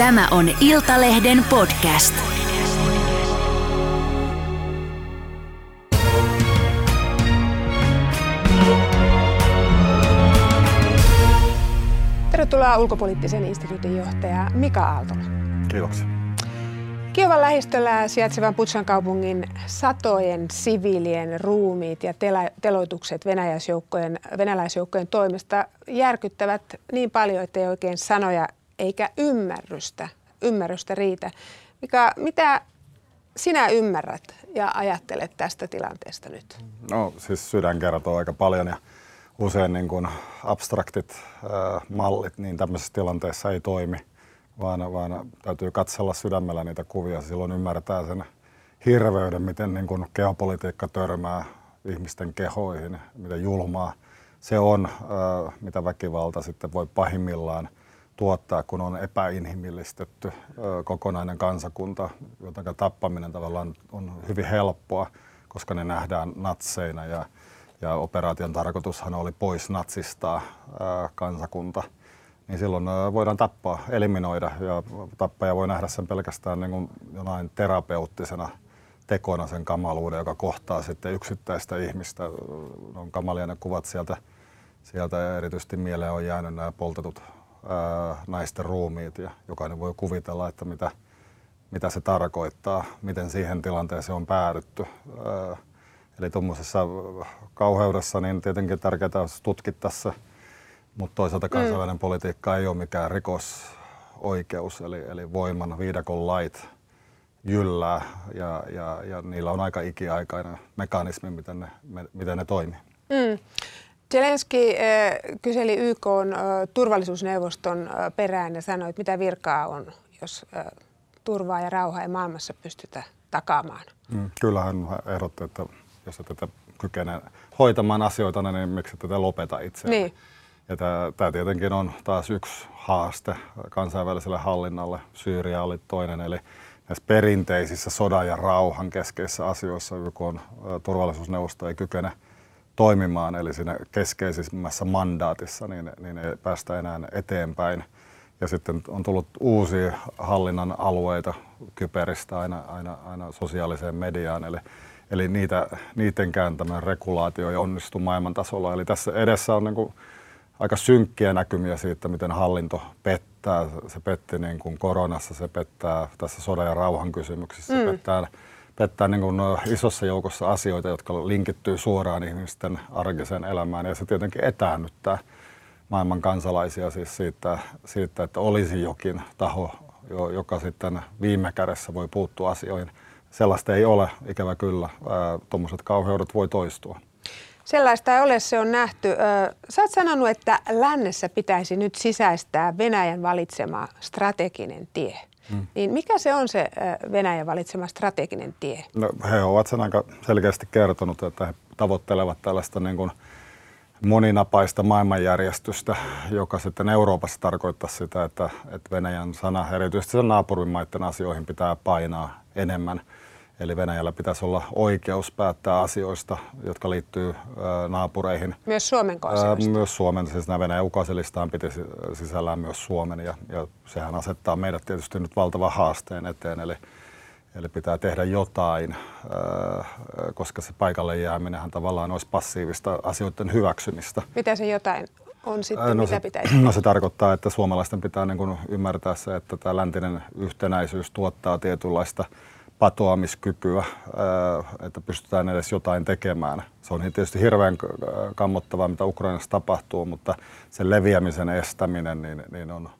Tämä on Iltalehden podcast. Tervetuloa ulkopoliittisen instituutin johtaja Mika Aaltola. Kiitoksia. Kiovan lähistöllä sijaitsevan Putsan kaupungin satojen siviilien ruumiit ja tela- teloitukset venäläisjoukkojen, venäläisjoukkojen toimesta järkyttävät niin paljon, että ei oikein sanoja eikä ymmärrystä, ymmärrystä riitä. Mika, mitä sinä ymmärrät ja ajattelet tästä tilanteesta nyt? No siis sydän kertoo aika paljon ja usein niin kuin abstraktit äh, mallit niin tämmöisessä tilanteessa ei toimi, vaan, vaan täytyy katsella sydämellä niitä kuvia. Silloin ymmärtää sen hirveyden, miten niin kuin geopolitiikka törmää ihmisten kehoihin, miten julmaa se on, äh, mitä väkivalta sitten voi pahimmillaan tuottaa, kun on epäinhimillistetty kokonainen kansakunta, joten tappaminen tavallaan on hyvin helppoa, koska ne nähdään natseina ja ja operaation tarkoitushan oli pois natsistaa kansakunta, niin silloin voidaan tappaa, eliminoida ja tappaja voi nähdä sen pelkästään niin kuin jonain terapeuttisena tekona sen kamaluuden, joka kohtaa sitten yksittäistä ihmistä. On kamalia ne kuvat sieltä, sieltä erityisesti mieleen on jäänyt nämä poltetut ää, naisten ruumiit ja jokainen voi kuvitella, että mitä, mitä se tarkoittaa, miten siihen tilanteeseen on päädytty. Ää, Eli tuommoisessa kauheudessa niin tietenkin tärkeää tutkittaessa, mutta toisaalta mm. kansainvälinen mm. politiikka ei ole mikään rikosoikeus, eli, eli voiman viidakon lait jyllää ja, ja, ja niillä on aika ikiaikainen mekanismi, miten ne, miten ne toimii. Mm. Zelenski äh, kyseli YK äh, turvallisuusneuvoston äh, perään ja sanoi, että mitä virkaa on, jos turvaa ja rauhaa ei maailmassa pystytä takaamaan. Mm, kyllähän ehdotti, että jos et tätä kykene hoitamaan asioita, niin miksi tätä lopeta itse. Niin. Ja tämä tietenkin on taas yksi haaste kansainväliselle hallinnalle. Syyria oli toinen, eli näissä perinteisissä sodan ja rauhan keskeisissä asioissa YK on, turvallisuusneuvosto ei kykene toimimaan, eli siinä keskeisimmässä mandaatissa, niin, niin ei päästä enää eteenpäin. Ja sitten on tullut uusia hallinnan alueita kyberistä aina, aina, aina sosiaaliseen mediaan, eli Eli niitä, niiden kääntämään regulaatio ei onnistu maailman tasolla. Eli tässä edessä on niin kuin aika synkkiä näkymiä siitä, miten hallinto pettää. Se petti niin kuin koronassa, se pettää tässä sodan ja rauhan kysymyksissä, mm. se pettää, pettää niin kuin isossa joukossa asioita, jotka linkittyy suoraan ihmisten arkiseen elämään. Ja se tietenkin etäännyttää maailman kansalaisia siis siitä, siitä että olisi jokin taho, joka sitten viime kädessä voi puuttua asioihin sellaista ei ole, ikävä kyllä. Tuommoiset kauheudet voi toistua. Sellaista ei ole, se on nähty. Sä oot sanonut, että lännessä pitäisi nyt sisäistää Venäjän valitsema strateginen tie. Hmm. Niin mikä se on se Venäjän valitsema strateginen tie? No, he ovat sen aika selkeästi kertonut, että he tavoittelevat tällaista niin kuin moninapaista maailmanjärjestystä, joka sitten Euroopassa tarkoittaa sitä, että, että Venäjän sana, erityisesti sen naapurimaiden asioihin pitää painaa enemmän – Eli Venäjällä pitäisi olla oikeus päättää asioista, jotka liittyy naapureihin. Myös Suomen kanssa. Myös Suomen, siis nämä Venäjän ukasilistaan piti sisällään myös Suomen ja, ja sehän asettaa meidät tietysti nyt valtavan haasteen eteen. Eli, eli pitää tehdä jotain, koska se paikalle jääminenhän tavallaan olisi passiivista asioiden hyväksymistä. Mitä se jotain on sitten, no mitä se, pitäisi? No se tarkoittaa, että suomalaisten pitää niin kuin ymmärtää se, että tämä läntinen yhtenäisyys tuottaa tietynlaista – patoamiskykyä, että pystytään edes jotain tekemään. Se on tietysti hirveän kammottavaa, mitä Ukrainassa tapahtuu, mutta sen leviämisen estäminen niin, niin on,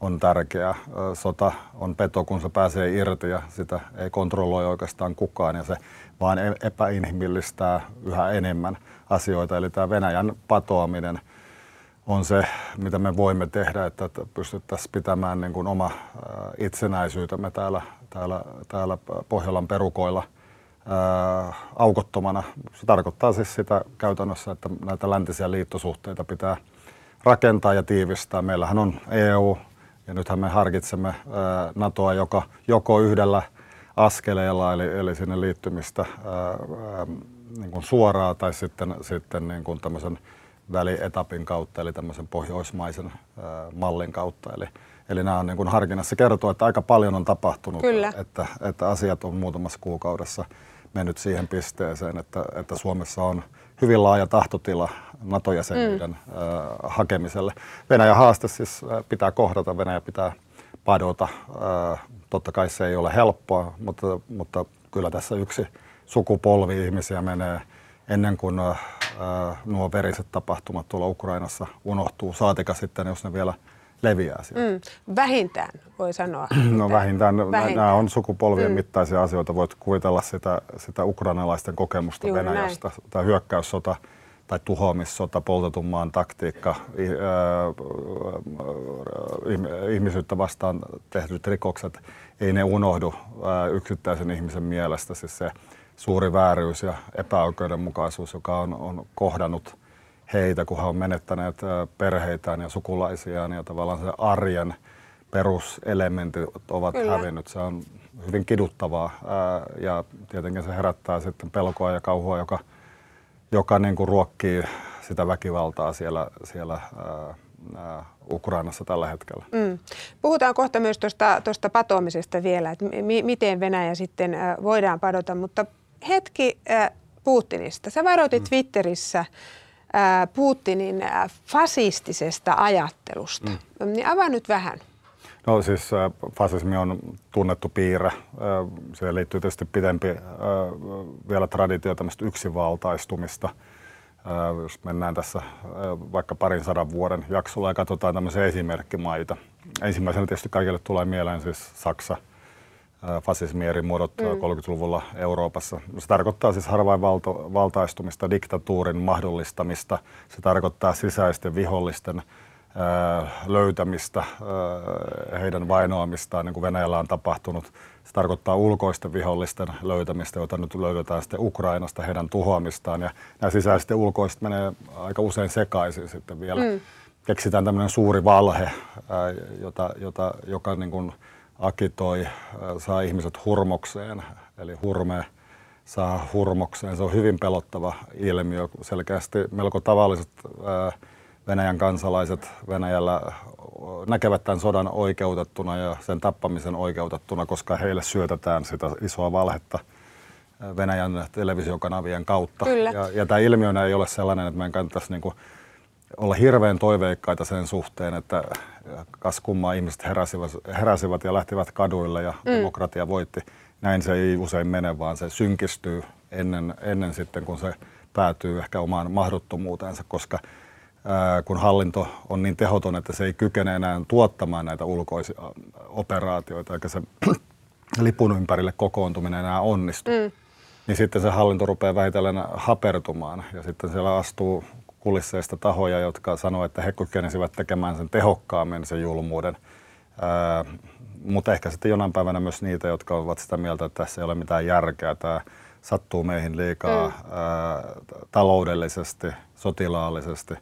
on tärkeää. Sota on peto, kun se pääsee irti ja sitä ei kontrolloi oikeastaan kukaan ja se vaan e-, epäinhimillistää yhä enemmän asioita. Eli tämä Venäjän patoaminen on se, mitä me voimme tehdä, että pystyttäisiin pitämään niin kuin oma itsenäisyytemme täällä täällä, täällä Pohjolan perukoilla ää, aukottomana. Se tarkoittaa siis sitä käytännössä, että näitä läntisiä liittosuhteita pitää rakentaa ja tiivistää. Meillähän on EU ja nythän me harkitsemme ää, NATOa joka, joko yhdellä askeleella, eli, eli sinne liittymistä ää, niin kuin suoraan tai sitten, sitten niin kuin tämmöisen välietapin kautta, eli tämmöisen pohjoismaisen mallin kautta. Eli, Eli nämä on niin kuin harkinnassa. Se kertoo, että aika paljon on tapahtunut, Kyllä. Että, että asiat on muutamassa kuukaudessa mennyt siihen pisteeseen, että, että Suomessa on hyvin laaja tahtotila NATO-jäsenyyden mm. äh, hakemiselle. Venäjän haaste siis pitää kohdata, Venäjä pitää padota. Äh, totta kai se ei ole helppoa, mutta, mutta kyllä tässä yksi sukupolvi ihmisiä menee ennen kuin äh, nuo veriset tapahtumat tuolla Ukrainassa unohtuu, saatika sitten, jos ne vielä leviää siellä. Mm, vähintään voi sanoa. No vähintään, vähintään. nämä on sukupolvien mm. mittaisia asioita. Voit kuvitella sitä, sitä ukrainalaisten kokemustä Juuri Venäjästä, näin. tai hyökkäyssota tai tuhoamissota, poltetun maan taktiikka, ihmisyyttä vastaan tehdyt rikokset, ei ne unohdu yksittäisen ihmisen mielestä. Siis se suuri vääryys ja epäoikeudenmukaisuus, joka on, on kohdannut heitä, kun he on menettäneet perheitään ja sukulaisiaan ja tavallaan se arjen peruselementit ovat Kyllä. hävinnyt. Se on hyvin kiduttavaa ja tietenkin se herättää sitten pelkoa ja kauhua, joka, joka niin kuin ruokkii sitä väkivaltaa siellä, siellä Ukrainassa tällä hetkellä. Mm. Puhutaan kohta myös tuosta patoamisesta vielä, että m- miten Venäjä sitten voidaan padota, mutta hetki ä, Putinista. Sä varoitit mm. Twitterissä Putinin fasistisesta ajattelusta. Mm. Niin avaa nyt vähän. No siis fasismi on tunnettu piirre. Se liittyy tietysti pidempi vielä traditio tämmöistä yksivaltaistumista. Jos mennään tässä vaikka parin sadan vuoden jaksolla ja katsotaan tämmöisiä esimerkkimaita. Ensimmäisenä tietysti kaikille tulee mieleen siis Saksa – fasismi eri muodot mm. 30-luvulla Euroopassa. Se tarkoittaa siis harvainvaltaistumista, diktatuurin mahdollistamista. Se tarkoittaa sisäisten vihollisten löytämistä, heidän vainoamistaan, niin kuin Venäjällä on tapahtunut. Se tarkoittaa ulkoisten vihollisten löytämistä, joita nyt löydetään sitten Ukrainasta, heidän tuhoamistaan. Ja nämä sisäiset ja ulkoiset menee aika usein sekaisin sitten vielä. Mm. Keksitään tämmöinen suuri valhe, jota, jota, joka niin kuin agitoi, äh, saa ihmiset hurmokseen, eli hurme saa hurmokseen. Se on hyvin pelottava ilmiö. Selkeästi melko tavalliset äh, Venäjän kansalaiset Venäjällä äh, näkevät tämän sodan oikeutettuna ja sen tappamisen oikeutettuna, koska heille syötetään sitä isoa valhetta Venäjän televisiokanavien kautta. Kyllä. Ja, ja tämä ilmiö ei ole sellainen, että meidän kannattaisi niin olla hirveän toiveikkaita sen suhteen, että kas kummaa ihmiset heräsivät, heräsivät ja lähtivät kaduille ja mm. demokratia voitti. Näin se ei usein mene, vaan se synkistyy ennen, ennen sitten, kun se päätyy ehkä omaan mahdottomuuteensa, koska ää, kun hallinto on niin tehoton, että se ei kykene enää tuottamaan näitä ulkoisia operaatioita, eikä se lipun ympärille kokoontuminen enää onnistu, mm. niin sitten se hallinto rupeaa vähitellen hapertumaan ja sitten siellä astuu kulisseista tahoja, jotka sanoo, että he kykenisivät tekemään sen tehokkaammin sen julmuuden. Ää, mutta ehkä sitten jonain päivänä myös niitä, jotka ovat sitä mieltä, että tässä ei ole mitään järkeä. Tämä sattuu meihin liikaa mm. ää, taloudellisesti, sotilaallisesti.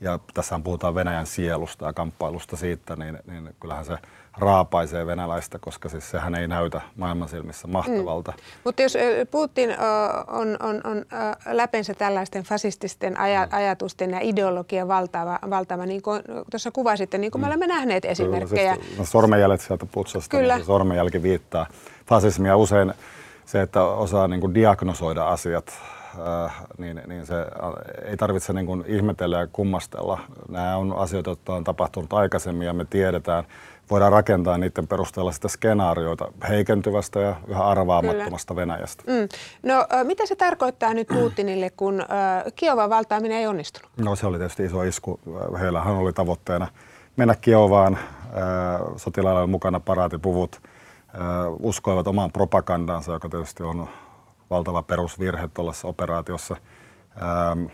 Ja tässä puhutaan Venäjän sielusta ja kamppailusta siitä, niin, niin kyllähän se raapaisee venäläistä, koska siis sehän ei näytä maailman silmissä mahtavalta. Mm. Mutta jos Putin on, on, on läpensä tällaisten fasististen aja, mm. ajatusten ja ideologian valtava, valtava niin kuin tuossa kuvasitte, niin kuin mm. me olemme nähneet esimerkkejä. Kyllä, siis, no, sormenjäljet sieltä putsasta, niin Kyllä. Niin se sormenjälki viittaa fasismia usein se, että osaa niin kuin diagnosoida asiat niin, niin se ei tarvitse niin kuin ihmetellä ja kummastella. Nämä on asioita, jotka on tapahtunut aikaisemmin ja me tiedetään, voidaan rakentaa niiden perusteella sitä skenaarioita heikentyvästä ja yhä arvaamattomasta Kyllä. Venäjästä. Mm. No mitä se tarkoittaa nyt Putinille, kun äh, Kiovan valtaaminen ei onnistunut? No se oli tietysti iso isku. Heillähän oli tavoitteena mennä Kiovaan, äh, sotilailla mukana paraatipuvut, äh, uskoivat omaan propagandaansa, joka tietysti on valtava perusvirhe tuollaisessa operaatiossa. Ähm,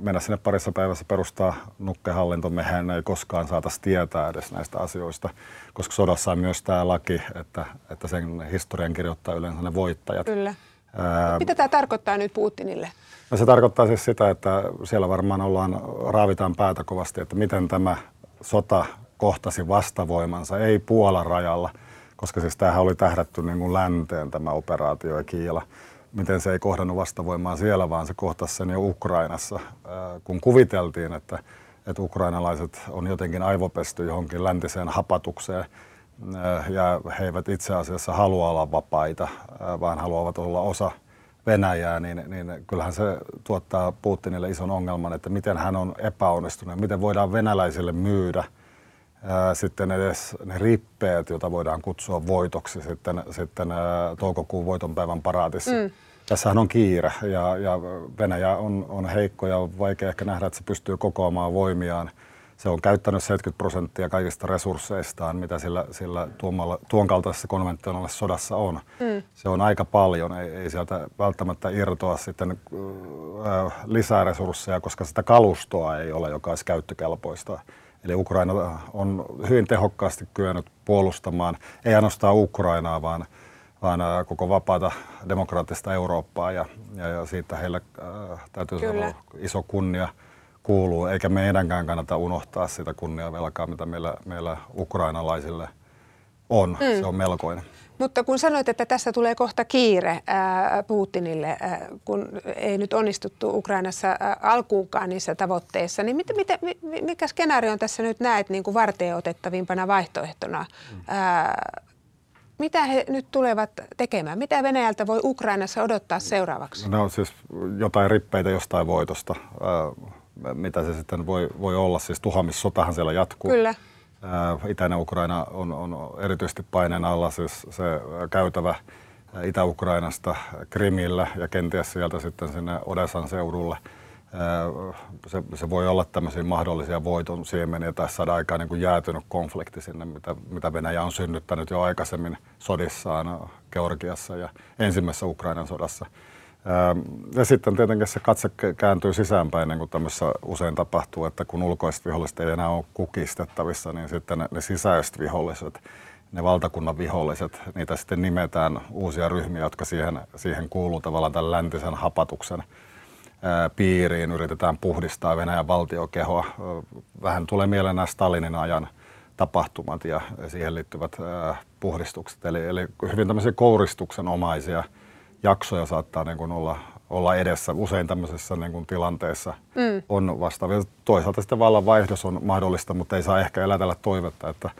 mennä sinne parissa päivässä perustaa nukkehallinto, mehän ei koskaan saataisi tietää edes näistä asioista, koska sodassa on myös tämä laki, että, että sen historian kirjoittaa yleensä ne voittajat. Kyllä. Ää, Mitä tämä tarkoittaa nyt Putinille? No se tarkoittaa siis sitä, että siellä varmaan ollaan, raavitaan päätä kovasti, että miten tämä sota kohtasi vastavoimansa, ei Puolan rajalla, koska siis tämähän oli tähdätty niin kuin länteen tämä operaatio ja Kiila. Miten se ei kohdannut vastavoimaa siellä, vaan se kohtasi sen jo Ukrainassa, kun kuviteltiin, että, että ukrainalaiset on jotenkin aivopesty johonkin läntiseen hapatukseen ja he eivät itse asiassa halua olla vapaita, vaan haluavat olla osa Venäjää, niin, niin kyllähän se tuottaa Putinille ison ongelman, että miten hän on epäonnistunut, miten voidaan venäläisille myydä ää, sitten edes ne rippeet, joita voidaan kutsua voitoksi sitten, sitten ää, toukokuun voitonpäivän paraatissa. Mm. Tässähän on kiire ja, ja Venäjä on, on heikko ja on vaikea ehkä nähdä, että se pystyy kokoamaan voimiaan – se on käyttänyt 70 prosenttia kaikista resursseistaan, mitä sillä, sillä tuomalla, tuon kaltaisessa konventionaalisessa sodassa on. Mm. Se on aika paljon, ei, ei sieltä välttämättä irtoa sitten äh, lisää resursseja, koska sitä kalustoa ei ole, joka olisi käyttökelpoista. Eli Ukraina on hyvin tehokkaasti kyennyt puolustamaan, ei ainoastaan Ukrainaa, vaan, vaan äh, koko vapaata demokraattista Eurooppaa ja, ja, ja siitä heille äh, täytyy Kyllä. sanoa iso kunnia – kuuluu, eikä meidänkään kannata unohtaa sitä kunniavelkaa, mitä meillä, meillä ukrainalaisille on. Mm. Se on melkoinen. Mutta kun sanoit, että tässä tulee kohta kiire ää, Putinille, ää, kun ei nyt onnistuttu Ukrainassa ää, alkuunkaan niissä tavoitteissa, niin mitä, mitä, mikä skenaario on tässä nyt näet niin kuin varteen otettavimpana vaihtoehtona? Mm. Ää, mitä he nyt tulevat tekemään? Mitä Venäjältä voi Ukrainassa odottaa seuraavaksi? No siis jotain rippeitä jostain voitosta mitä se sitten voi, voi olla. Siis tuhoamissotahan siellä jatkuu. Kyllä. Itäinen Ukraina on, on erityisesti paineen alla, siis se käytävä Itä-Ukrainasta Krimille ja kenties sieltä sitten sinne Odesan seudulle. Se, se voi olla tämmöisiä mahdollisia voiton siemeniä tai saada aikaan niin kuin jäätynyt konflikti sinne, mitä, mitä Venäjä on synnyttänyt jo aikaisemmin sodissaan Georgiassa ja ensimmäisessä Ukrainan sodassa. Ähm, ja sitten tietenkin se katse kääntyy sisäänpäin, niin kuin tämmöisessä usein tapahtuu, että kun ulkoiset viholliset ei enää ole kukistettavissa, niin sitten ne, ne sisäiset viholliset, ne valtakunnan viholliset, niitä sitten nimetään uusia ryhmiä, jotka siihen, siihen kuuluu tavallaan tämän läntisen hapatuksen piiriin. Yritetään puhdistaa Venäjän valtiokehoa. Vähän tulee mieleen nämä Stalinin ajan tapahtumat ja siihen liittyvät puhdistukset. Eli, eli hyvin tämmöisiä kouristuksen omaisia – jaksoja saattaa niin kuin olla, olla edessä. Usein tämmöisessä niin kuin tilanteessa mm. on vastaavia. Toisaalta sitten vallanvaihdos on mahdollista, mutta ei saa ehkä elätellä toivetta, että,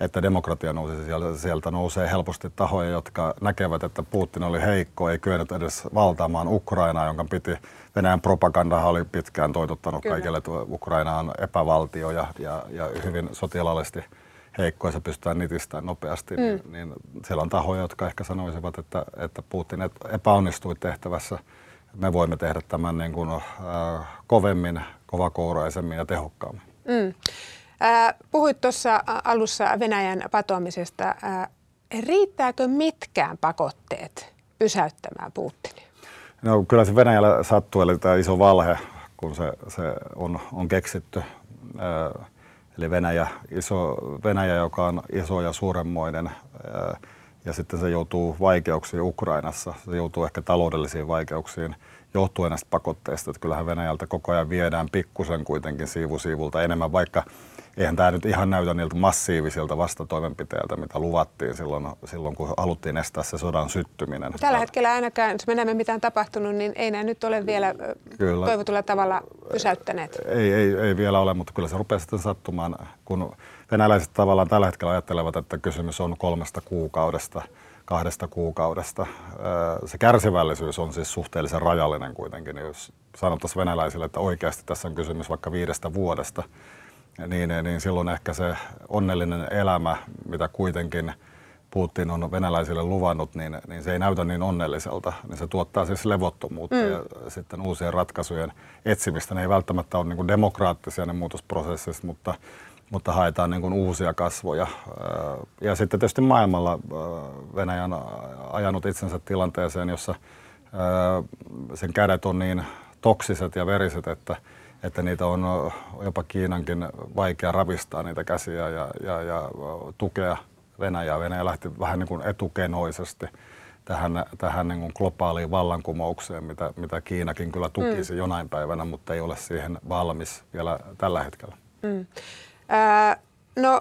että demokratia nousisi sieltä. Sieltä nousee helposti tahoja, jotka näkevät, että Putin oli heikko, ei kyennyt edes valtaamaan Ukrainaa, jonka piti Venäjän propagandahan oli pitkään toitottanut Kyllä. kaikille, että Ukraina on epävaltio ja, ja, ja hyvin sotilaallisesti – heikko ja se pystytään nitistämään nopeasti, mm. niin, niin siellä on tahoja, jotka ehkä sanoisivat, että, että Putin epäonnistui tehtävässä. Me voimme tehdä tämän niin kuin, äh, kovemmin, kovakouraisemmin ja tehokkaammin. Mm. Äh, puhuit tuossa alussa Venäjän patoamisesta. Äh, riittääkö mitkään pakotteet pysäyttämään Putinia? No, kyllä se Venäjällä sattuu, eli tämä iso valhe, kun se, se on, on keksitty. Äh, Eli Venäjä, iso, Venäjä, joka on iso ja suuremmoinen, ja sitten se joutuu vaikeuksiin Ukrainassa. Se joutuu ehkä taloudellisiin vaikeuksiin johtuen näistä pakotteista. Että kyllähän Venäjältä koko ajan viedään pikkusen kuitenkin siivu siivulta enemmän, vaikka eihän tämä nyt ihan näytä niiltä massiivisilta vastatoimenpiteiltä, mitä luvattiin silloin, silloin kun haluttiin estää se sodan syttyminen. Tällä hetkellä ainakaan, jos me näemme mitä on tapahtunut, niin ei nämä nyt ole vielä kyllä. toivotulla tavalla pysäyttäneet. Ei, ei, ei vielä ole, mutta kyllä se rupeaa sitten sattumaan, kun venäläiset tavallaan tällä hetkellä ajattelevat, että kysymys on kolmesta kuukaudesta kahdesta kuukaudesta. Se kärsivällisyys on siis suhteellisen rajallinen kuitenkin. Jos sanottaisiin venäläisille, että oikeasti tässä on kysymys vaikka viidestä vuodesta, niin, niin silloin ehkä se onnellinen elämä, mitä kuitenkin Putin on venäläisille luvannut, niin, niin se ei näytä niin onnelliselta. Niin se tuottaa siis levottomuutta mm. ja sitten uusien ratkaisujen etsimistä. Ne ei välttämättä ole niin demokraattisia ne muutosprosessit, mutta, mutta haetaan niin kuin uusia kasvoja. Ja sitten tietysti maailmalla Venäjä on ajanut itsensä tilanteeseen, jossa sen kädet on niin toksiset ja veriset, että – että niitä on jopa Kiinankin vaikea ravistaa niitä käsiä ja, ja, ja tukea Venäjää. Venäjä lähti vähän niin kuin etukenoisesti tähän, tähän niin kuin globaaliin vallankumoukseen, mitä, mitä Kiinakin kyllä tukisi mm. jonain päivänä, mutta ei ole siihen valmis vielä tällä hetkellä. Mm. Äh, no,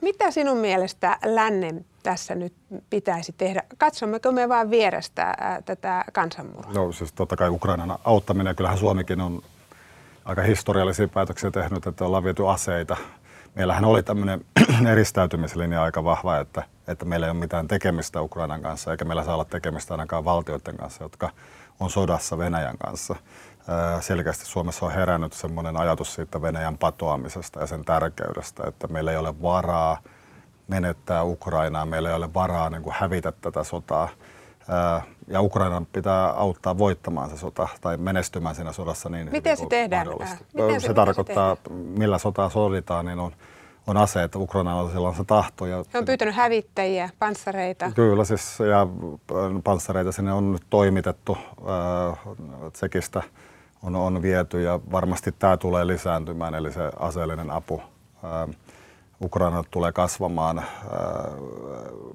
mitä sinun mielestä lännen tässä nyt pitäisi tehdä? Katsommeko me vain vierestä äh, tätä kansanmurhaa? No siis totta kai Ukrainan auttaminen, kyllähän Suomikin on aika historiallisia päätöksiä tehnyt, että ollaan viety aseita. Meillähän oli tämmöinen eristäytymislinja aika vahva, että, että meillä ei ole mitään tekemistä Ukrainan kanssa, eikä meillä saa olla tekemistä ainakaan valtioiden kanssa, jotka on sodassa Venäjän kanssa. Selkeästi Suomessa on herännyt semmoinen ajatus siitä Venäjän patoamisesta ja sen tärkeydestä, että meillä ei ole varaa menettää Ukrainaa, meillä ei ole varaa niin kuin hävitä tätä sotaa ja Ukrainan pitää auttaa voittamaan se sota tai menestymään siinä sodassa niin Miten se tehdään? Miten se, se tarkoittaa, se millä sotaa soditaan, niin on, on aseet. Ukraina on silloin se tahto. Ja He on pyytänyt hävittäjiä, panssareita. Kyllä, siis ja panssareita sinne on nyt toimitettu. Tsekistä on, on viety ja varmasti tämä tulee lisääntymään, eli se aseellinen apu. Ukraina tulee kasvamaan. Äh,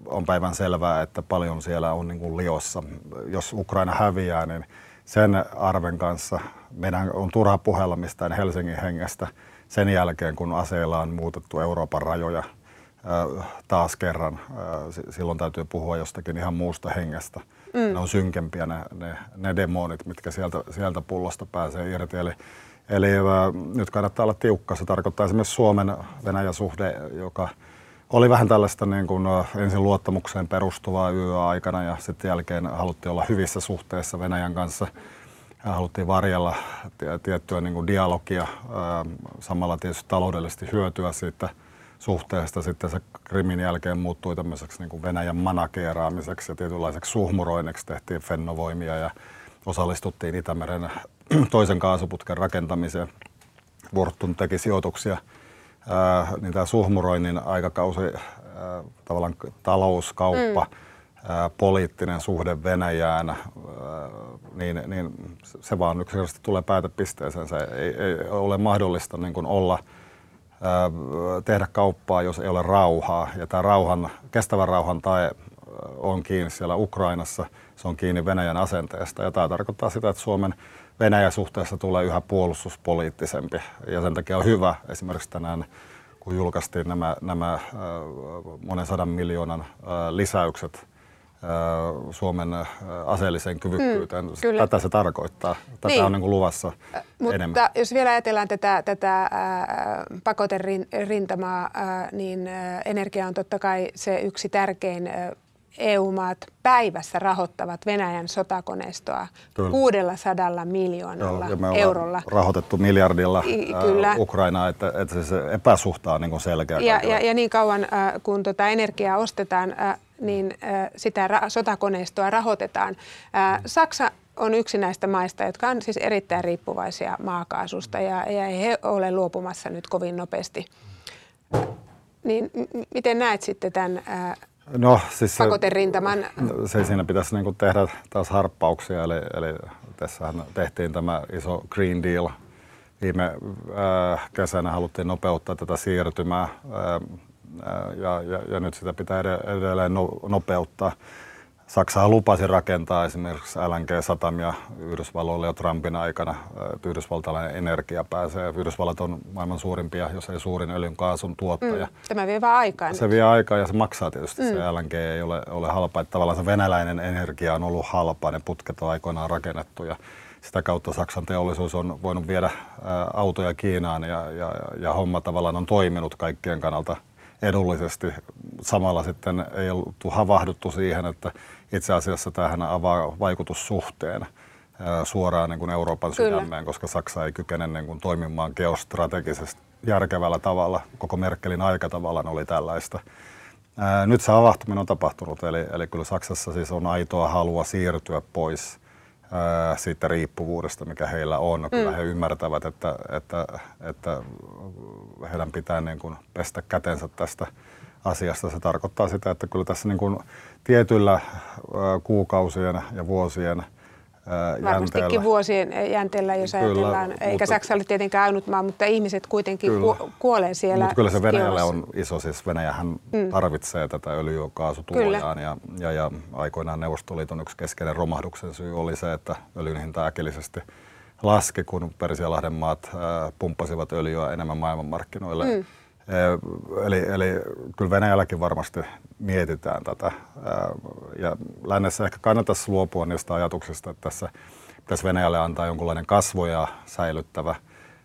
on päivän selvää, että paljon siellä on niin kuin liossa. Jos Ukraina häviää, niin sen arven kanssa meidän on turha puhella mistään Helsingin hengestä sen jälkeen, kun aseilla on muutettu Euroopan rajoja äh, taas kerran. Äh, silloin täytyy puhua jostakin ihan muusta hengestä. Mm. Ne on synkempiä ne, ne, ne demonit, mitkä sieltä, sieltä pullosta pääsee irti. Eli Eli nyt kannattaa olla tiukka. Se tarkoittaa esimerkiksi Suomen Venäjä-suhde, joka oli vähän tällaista niin kuin, ensin luottamukseen perustuvaa yöaikana ja sitten jälkeen haluttiin olla hyvissä suhteissa Venäjän kanssa. Haluttiin varjella tiettyä niin kuin dialogia, samalla tietysti taloudellisesti hyötyä siitä suhteesta. Sitten se Krimin jälkeen muuttui tämmöiseksi niin kuin Venäjän manakeeraamiseksi ja tietynlaiseksi suhmuroinneksi tehtiin fennovoimia ja osallistuttiin Itämeren toisen kaasuputken rakentamiseen. Fortum teki sijoituksia, ää, niin tämä suhmuroinnin aikakausi, ää, tavallaan talouskauppa, mm. ää, poliittinen suhde Venäjään, ää, niin, niin se vaan yksinkertaisesti tulee päätepisteeseen. Se ei, ei ole mahdollista niin kuin olla ää, tehdä kauppaa, jos ei ole rauhaa. Ja tämä rauhan, kestävän rauhan tai on kiinni siellä Ukrainassa, se on kiinni Venäjän asenteesta. Ja tämä tarkoittaa sitä, että Suomen Venäjän suhteessa tulee yhä puolustuspoliittisempi. Ja sen takia on hyvä esimerkiksi tänään, kun julkaistiin nämä, nämä monen sadan miljoonan lisäykset Suomen aseelliseen kyvykkyyteen. Mm, kyllä. Tätä se tarkoittaa. Tätä niin. on niin kuin luvassa äh, Mutta enemmän. jos vielä ajatellaan tätä, tätä äh, pakoterintamaa, äh, niin äh, energia on totta kai se yksi tärkein äh, EU-maat päivässä rahoittavat Venäjän sotakoneistoa Kyllä. 600 miljoonalla Joo, ja me eurolla. rahoitettu miljardilla I, kyllä. Ukrainaa, että, että se epäsuhta on niin selkeä. Ja, ja, ja niin kauan äh, kun tuota energiaa ostetaan, äh, niin äh, sitä ra- sotakoneistoa rahoitetaan. Äh, Saksa on yksi näistä maista, jotka on siis erittäin riippuvaisia maakaasusta ja, ja ei he ole luopumassa nyt kovin nopeasti. Niin m- miten näet sitten tämän äh, No, siis pakoterintaman? Se, se siinä pitäisi niin tehdä taas harppauksia, eli, eli tässähän tehtiin tämä iso Green Deal. Viime äh, kesänä haluttiin nopeuttaa tätä siirtymää äh, ja, ja, ja nyt sitä pitää edelleen no, nopeuttaa. Saksa lupasi rakentaa esimerkiksi LNG-satamia Yhdysvalloille jo Trumpin aikana, että yhdysvaltalainen energia pääsee. Yhdysvallat on maailman suurimpia, jos ei suurin öljyn kaasun tuottaja. Mm, tämä vie vaan aikaa. Se nyt. vie aikaa ja se maksaa tietysti. Mm. Se LNG ei ole, ole halpa. Että tavallaan se venäläinen energia on ollut halpaa, ne putket on aikoinaan rakennettu ja sitä kautta Saksan teollisuus on voinut viedä autoja Kiinaan ja, ja, ja homma tavallaan on toiminut kaikkien kannalta edullisesti. Samalla sitten ei ollut havahduttu siihen, että itse asiassa tähän avaa vaikutussuhteen suoraan niin kuin Euroopan Kyllä. sydämeen, koska Saksa ei kykene niin kuin toimimaan geostrategisesti järkevällä tavalla. Koko Merkelin aikatavallan oli tällaista. Nyt se avahtuminen on tapahtunut, eli, eli kyllä Saksassa siis on aitoa halua siirtyä pois siitä riippuvuudesta, mikä heillä on. Mm. Kyllä he ymmärtävät, että, että, että heidän pitää niin kuin pestä kätensä tästä asiasta. Se tarkoittaa sitä, että kyllä tässä niin kuin tietyllä kuukausien ja vuosien Varmastikin jänteellä. vuosien jänteellä, jos kyllä, ajatellaan. Eikä mutta, Saksa ole tietenkään ainut maa, mutta ihmiset kuitenkin kyllä, ku, kuolee siellä. Mutta kyllä se Venäjälle on iso. Siis Venäjähän mm. tarvitsee tätä öljy- ja kaasutulojaan. Ja, ja, ja aikoinaan Neuvostoliiton yksi keskeinen romahduksen syy oli se, että öljyn hinta äkillisesti laski, kun Persialahden maat äh, pumppasivat öljyä enemmän maailmanmarkkinoille. Mm Eli, eli kyllä Venäjälläkin varmasti mietitään tätä. Ja lännessä ehkä kannattaisi luopua niistä ajatuksista, että tässä pitäisi Venäjälle antaa jonkunlainen kasvoja säilyttävä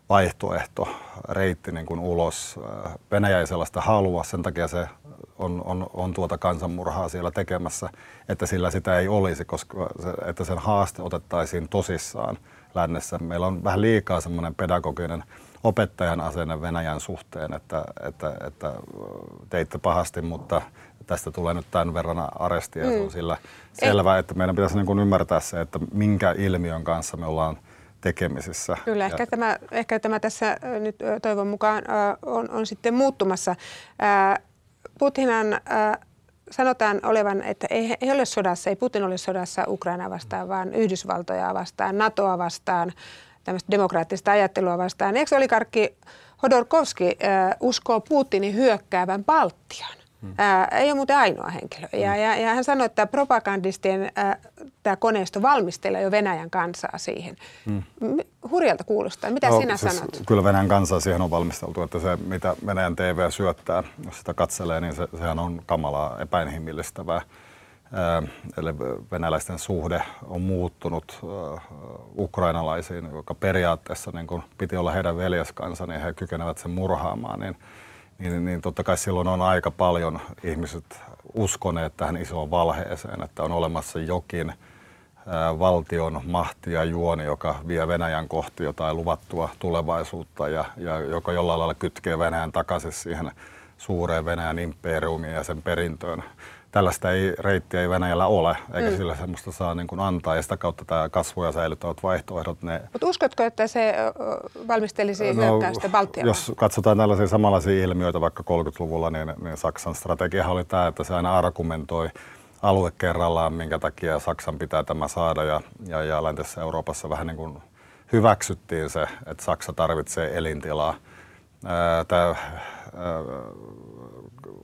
vaihtoehto, reitti niin kuin ulos. Venäjä ei sellaista halua, sen takia se on, on, on tuota kansanmurhaa siellä tekemässä, että sillä sitä ei olisi, koska se, että sen haaste otettaisiin tosissaan lännessä. Meillä on vähän liikaa semmoinen pedagoginen opettajan asenne Venäjän suhteen, että, että, että teitte pahasti, mutta tästä tulee nyt tämän verran arestia. Mm. Se on mm. sillä selvä, että meidän pitäisi niin kuin ymmärtää se, että minkä ilmiön kanssa me ollaan tekemisissä. Kyllä, ehkä, ja... tämä, ehkä tämä tässä nyt toivon mukaan on, on sitten muuttumassa. Putinan sanotaan olevan, että ei, ei ole sodassa, ei Putin ole sodassa Ukraina vastaan, vaan Yhdysvaltoja vastaan, NATOa vastaan, tämmöistä demokraattista ajattelua vastaan. Ex-olikarkki Hodorkovski äh, uskoo Putinin hyökkäävän Baltian. Hmm. Ää, ei ole muuten ainoa henkilö. Ja, hmm. ja, ja hän sanoi, että propagandistien tämä koneisto valmistelee jo Venäjän kansaa siihen. Hmm. Hurjalta kuulostaa. Mitä no, sinä siis sanot? Kyllä Venäjän kansaa siihen on valmisteltu, että se mitä Venäjän TV syöttää, jos sitä katselee, niin se, sehän on kamalaa epäinhimillistävää. Eli venäläisten suhde on muuttunut ukrainalaisiin, joka periaatteessa niin kun piti olla heidän veljeskansa, niin he kykenevät sen murhaamaan. Niin niin, niin totta kai silloin on aika paljon ihmiset uskoneet tähän isoon valheeseen, että on olemassa jokin valtion mahti ja juoni, joka vie Venäjän kohti jotain luvattua tulevaisuutta ja, ja joka jollain lailla kytkee Venäjän takaisin siihen suureen Venäjän imperiumiin ja sen perintöön tällaista ei, reittiä ei Venäjällä ole, eikä mm. sillä semmoista saa niin kuin antaa, ja sitä kautta tämä kasvu- ja säilyttävät vaihtoehdot. Ne... Mutta uskotko, että se valmistelisi no, hyökkäystä Baltiaan? Jos katsotaan tällaisia samanlaisia ilmiöitä vaikka 30-luvulla, niin, niin Saksan strategia oli tämä, että se aina argumentoi alue kerrallaan, minkä takia Saksan pitää tämä saada, ja, ja, ja läntisessä Euroopassa vähän niin kuin hyväksyttiin se, että Saksa tarvitsee elintilaa. Tämä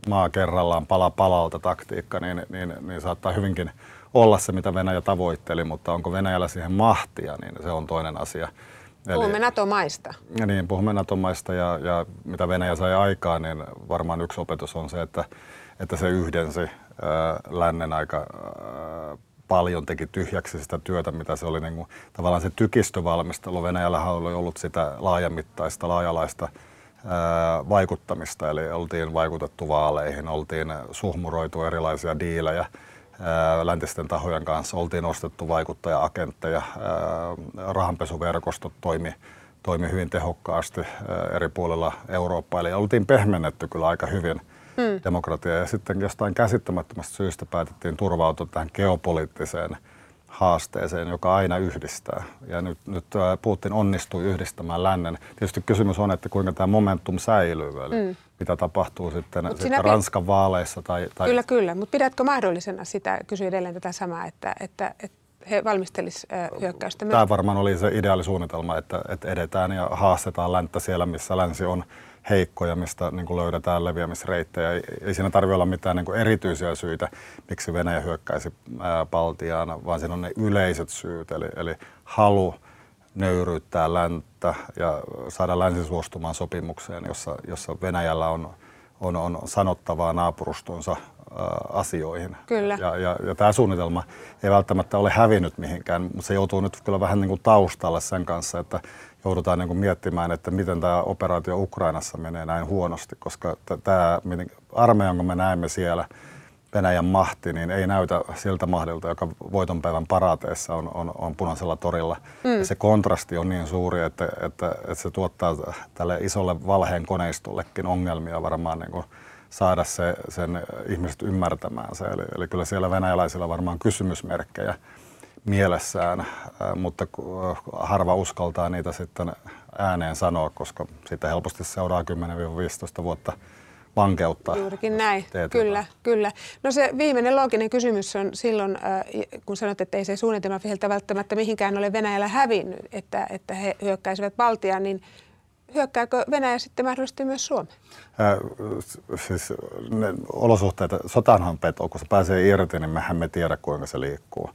maa kerrallaan pala palalta taktiikka, niin, niin, niin saattaa hyvinkin olla se, mitä Venäjä tavoitteli, mutta onko Venäjällä siihen mahtia, niin se on toinen asia. Puhumme NATO-maista. Ja niin, puhumme NATO-maista ja, ja mitä Venäjä sai aikaan, niin varmaan yksi opetus on se, että, että se yhdensi ää, lännen aika ää, paljon, teki tyhjäksi sitä työtä, mitä se oli niin kuin, tavallaan se tykistövalmistelu. Venäjällä oli ollut sitä laajamittaista, laajalaista vaikuttamista, eli oltiin vaikutettu vaaleihin, oltiin suhmuroitu erilaisia diilejä läntisten tahojen kanssa, oltiin ostettu vaikuttaja-agentteja, rahanpesuverkostot toimi, toimi hyvin tehokkaasti eri puolilla Eurooppaa, eli oltiin pehmennetty kyllä aika hyvin hmm. demokratiaa, ja sitten jostain käsittämättömästä syystä päätettiin turvautua tähän geopoliittiseen haasteeseen, joka aina yhdistää. Ja nyt, nyt Putin onnistui yhdistämään lännen. Tietysti kysymys on, että kuinka tämä momentum säilyy, eli mm. mitä tapahtuu sitten, sitten Ranskan vaaleissa. Tai, tai... Kyllä, kyllä. Mutta pidätkö mahdollisena sitä, kysy edelleen tätä samaa, että, että, että he valmistelisivat hyökkäystä? Tämä varmaan oli se ideaalisuunnitelma, että, että edetään ja haastetaan länttä siellä, missä länsi on heikkoja, mistä niin kuin löydetään leviämisreittejä. Ei, ei siinä tarvitse olla mitään niin kuin erityisiä syitä, miksi Venäjä hyökkäisi ää, Baltiaan, vaan siinä on ne yleiset syyt, eli, eli halu nöyryyttää länttä ja saada länsi suostumaan sopimukseen, jossa, jossa Venäjällä on, on, on sanottavaa naapurustonsa asioihin. Kyllä. Ja, ja, ja tämä suunnitelma ei välttämättä ole hävinnyt mihinkään, mutta se joutuu nyt kyllä vähän niin kuin taustalle sen kanssa, että joudutaan niin kuin miettimään, että miten tämä operaatio Ukrainassa menee näin huonosti, koska tämä armeija, jonka me näemme siellä, Venäjän mahti, niin ei näytä siltä mahdilta, joka voitonpäivän parateessa on, on, on punaisella torilla. Mm. Ja se kontrasti on niin suuri, että, että, että se tuottaa tälle isolle valheen koneistollekin ongelmia varmaan niin kuin saada se, sen ihmiset ymmärtämään se. Eli, eli kyllä siellä venäläisillä varmaan kysymysmerkkejä mielessään, mutta harva uskaltaa niitä sitten ääneen sanoa, koska siitä helposti seuraa 10-15 vuotta vankeutta. Juurikin näin, kyllä, kyllä. No se viimeinen looginen kysymys on silloin, kun sanot, että ei se suunnitelma välttämättä mihinkään ole Venäjällä hävinnyt, että, että he hyökkäisivät Baltiaan, niin hyökkääkö Venäjä sitten mahdollisesti myös Suomeen? Äh, siis ne olosuhteet, sotaanhan peto, kun se pääsee irti, niin mehän me tiedä kuinka se liikkuu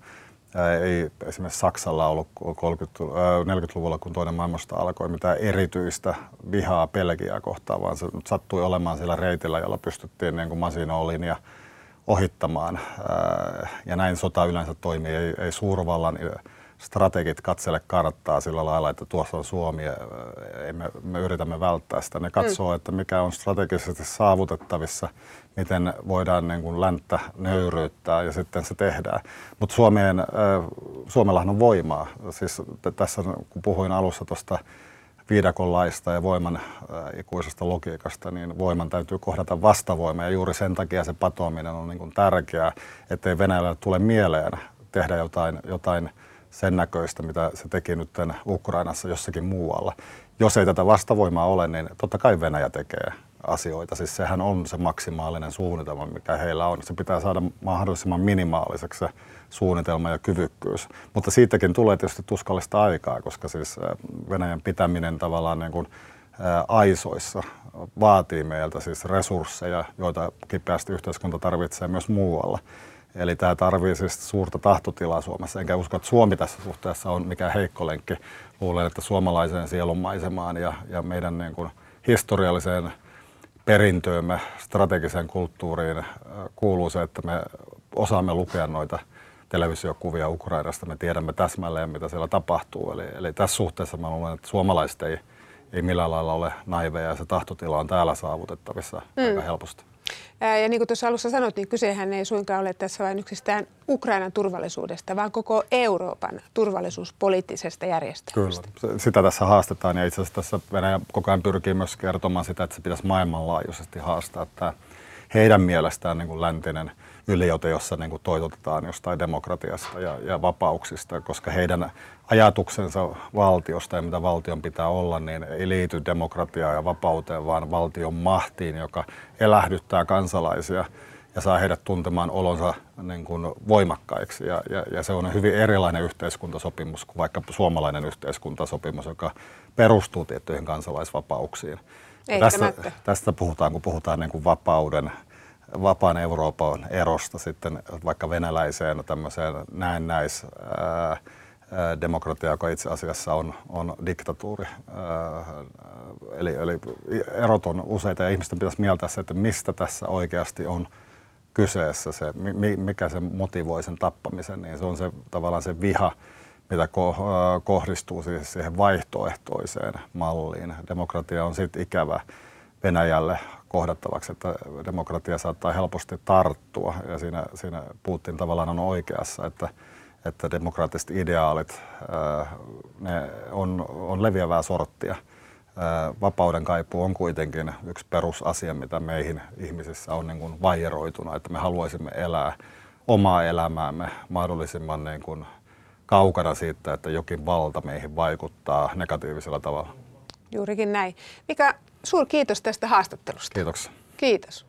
ei esimerkiksi Saksalla ollut 30, 40-luvulla, kun toinen maailmasta alkoi, mitään erityistä vihaa Belgiaa kohtaan, vaan se sattui olemaan siellä reitillä, jolla pystyttiin niin kuin Masinolinja ohittamaan. Ja näin sota yleensä toimii. Ei, ei suurvallan strategit katsele karttaa sillä lailla, että tuossa on Suomi, me, me yritämme välttää sitä. Ne katsoo, mm. että mikä on strategisesti saavutettavissa, miten voidaan niin kuin länttä nöyryyttää ja sitten se tehdään. Mutta Suomeen, Suomellahan on voimaa. Siis tässä kun puhuin alussa tuosta viidakon laista ja voiman ikuisesta logiikasta, niin voiman täytyy kohdata vastavoima ja juuri sen takia se patoaminen on niin kuin tärkeää, ettei Venäjällä tule mieleen tehdä jotain, jotain sen näköistä, mitä se teki nyt Ukrainassa jossakin muualla. Jos ei tätä vastavoimaa ole, niin totta kai Venäjä tekee asioita. Siis sehän on se maksimaalinen suunnitelma, mikä heillä on. Se pitää saada mahdollisimman minimaaliseksi se suunnitelma ja kyvykkyys. Mutta siitäkin tulee tietysti tuskallista aikaa, koska siis Venäjän pitäminen tavallaan niin kuin aisoissa vaatii meiltä siis resursseja, joita kipeästi yhteiskunta tarvitsee myös muualla. Eli tämä tarvii siis suurta tahtotilaa Suomessa. Enkä usko, että Suomi tässä suhteessa on mikään heikko lenkki. Luulen, että suomalaiseen sielunmaisemaan ja, ja meidän niin kuin historialliseen perintöömme, strategiseen kulttuuriin äh, kuuluu se, että me osaamme lukea noita televisiokuvia Ukrainasta. Me tiedämme täsmälleen, mitä siellä tapahtuu. Eli, eli tässä suhteessa mä luulen, että suomalaiset ei, ei millään lailla ole naiveja ja se tahtotila on täällä saavutettavissa mm. aika helposti. Ja niin kuin tuossa alussa sanoit, niin kysehän ei suinkaan ole tässä vain yksistään Ukrainan turvallisuudesta, vaan koko Euroopan turvallisuuspoliittisesta järjestelmästä. Kyllä, sitä tässä haastetaan ja itse asiassa tässä Venäjä koko ajan pyrkii myös kertomaan sitä, että se pitäisi maailmanlaajuisesti haastaa tämä heidän mielestään niin kuin läntinen yliote, jossa niin kuin toitotetaan jostain demokratiasta ja, ja vapauksista, koska heidän ajatuksensa valtiosta ja mitä valtion pitää olla, niin ei liity demokratiaan ja vapauteen, vaan valtion mahtiin, joka elähdyttää kansalaisia ja saa heidät tuntemaan olonsa niin kuin voimakkaiksi. Ja, ja, ja se on hyvin erilainen yhteiskuntasopimus kuin vaikka suomalainen yhteiskuntasopimus, joka perustuu tiettyihin kansalaisvapauksiin. Tästä, tästä puhutaan, kun puhutaan niin kuin vapauden, vapaan Euroopan erosta sitten vaikka venäläiseen tämmöiseen näennäis... Ää, demokratia, joka itse asiassa on, on diktatuuri. Eli, eli erot on useita ja ihmisten pitäisi mieltää se, että mistä tässä oikeasti on kyseessä, se, mikä se motivoi sen tappamisen, niin se on se tavallaan se viha, mitä kohdistuu siis siihen vaihtoehtoiseen malliin. Demokratia on sitten ikävä Venäjälle kohdattavaksi, että demokratia saattaa helposti tarttua ja siinä, siinä Putin tavallaan on oikeassa, että että demokraattiset ideaalit, ne on, on leviävää sorttia. Vapauden kaipuu on kuitenkin yksi perusasia, mitä meihin ihmisissä on niin kuin vaijeroituna, että me haluaisimme elää omaa elämäämme mahdollisimman niin kuin kaukana siitä, että jokin valta meihin vaikuttaa negatiivisella tavalla. Juurikin näin. Mika, suur kiitos tästä haastattelusta. Kiitoksia. Kiitos.